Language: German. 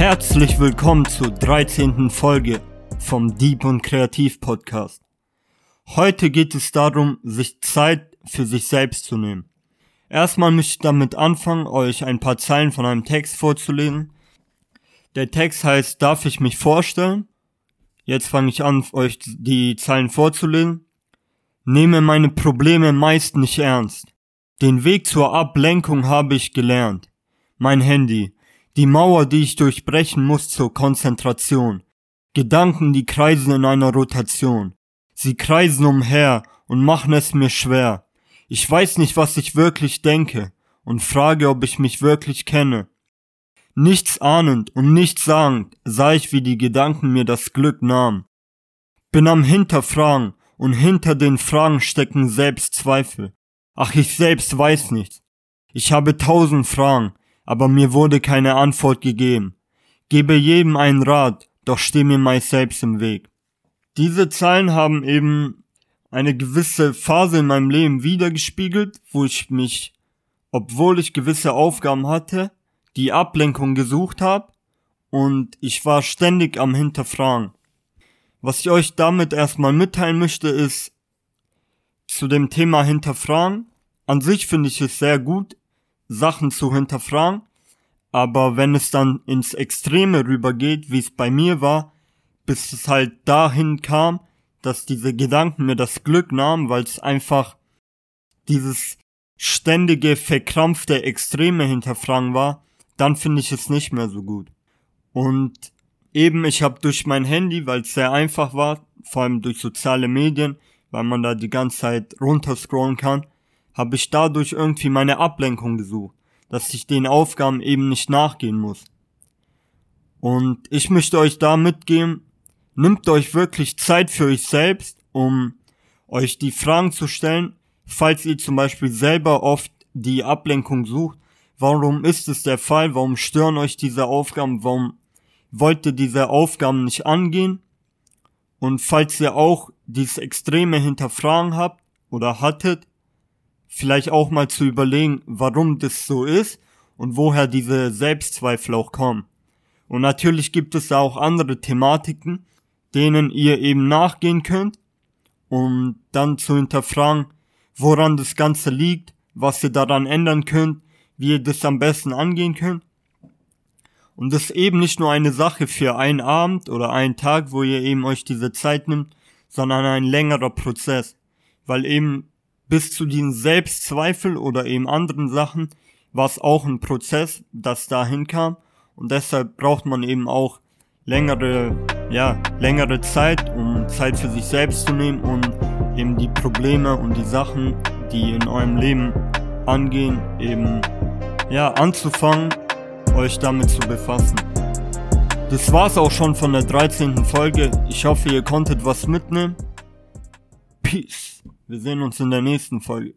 Herzlich willkommen zur 13. Folge vom Deep und Kreativ Podcast. Heute geht es darum, sich Zeit für sich selbst zu nehmen. Erstmal möchte ich damit anfangen, euch ein paar Zeilen von einem Text vorzulesen. Der Text heißt Darf ich mich vorstellen? Jetzt fange ich an, euch die Zeilen vorzulesen. Nehme meine Probleme meist nicht ernst. Den Weg zur Ablenkung habe ich gelernt. Mein Handy. Die Mauer, die ich durchbrechen muss zur Konzentration. Gedanken, die kreisen in einer Rotation. Sie kreisen umher und machen es mir schwer. Ich weiß nicht, was ich wirklich denke und frage, ob ich mich wirklich kenne. Nichts ahnend und nichts sagend sah ich, wie die Gedanken mir das Glück nahmen. Bin am Hinterfragen und hinter den Fragen stecken selbst Zweifel. Ach, ich selbst weiß nichts. Ich habe tausend Fragen, aber mir wurde keine Antwort gegeben. Gebe jedem einen Rat, doch steh mir meist selbst im Weg. Diese Zeilen haben eben eine gewisse Phase in meinem Leben wiedergespiegelt, wo ich mich, obwohl ich gewisse Aufgaben hatte, die Ablenkung gesucht habe und ich war ständig am Hinterfragen. Was ich euch damit erstmal mitteilen möchte, ist zu dem Thema Hinterfragen. An sich finde ich es sehr gut, Sachen zu hinterfragen, aber wenn es dann ins Extreme rübergeht, wie es bei mir war, bis es halt dahin kam, dass diese Gedanken mir das Glück nahmen, weil es einfach dieses ständige, verkrampfte Extreme hinterfragen war, dann finde ich es nicht mehr so gut. Und eben, ich habe durch mein Handy, weil es sehr einfach war, vor allem durch soziale Medien, weil man da die ganze Zeit runterscrollen kann, habe ich dadurch irgendwie meine Ablenkung gesucht, dass ich den Aufgaben eben nicht nachgehen muss. Und ich möchte euch da mitgeben, nimmt euch wirklich Zeit für euch selbst, um euch die Fragen zu stellen, falls ihr zum Beispiel selber oft die Ablenkung sucht, Warum ist es der Fall? Warum stören euch diese Aufgaben? Warum wollt ihr diese Aufgaben nicht angehen? Und falls ihr auch dieses extreme Hinterfragen habt oder hattet, vielleicht auch mal zu überlegen, warum das so ist und woher diese Selbstzweifel auch kommen. Und natürlich gibt es auch andere Thematiken, denen ihr eben nachgehen könnt, um dann zu hinterfragen, woran das Ganze liegt, was ihr daran ändern könnt, wie ihr das am besten angehen könnt. Und das ist eben nicht nur eine Sache für einen Abend oder einen Tag, wo ihr eben euch diese Zeit nimmt, sondern ein längerer Prozess. Weil eben bis zu diesen Selbstzweifel oder eben anderen Sachen war es auch ein Prozess, das dahin kam. Und deshalb braucht man eben auch längere, ja, längere Zeit, um Zeit für sich selbst zu nehmen und eben die Probleme und die Sachen, die in eurem Leben angehen, eben ja, anzufangen, euch damit zu befassen. Das war's auch schon von der 13. Folge. Ich hoffe, ihr konntet was mitnehmen. Peace. Wir sehen uns in der nächsten Folge.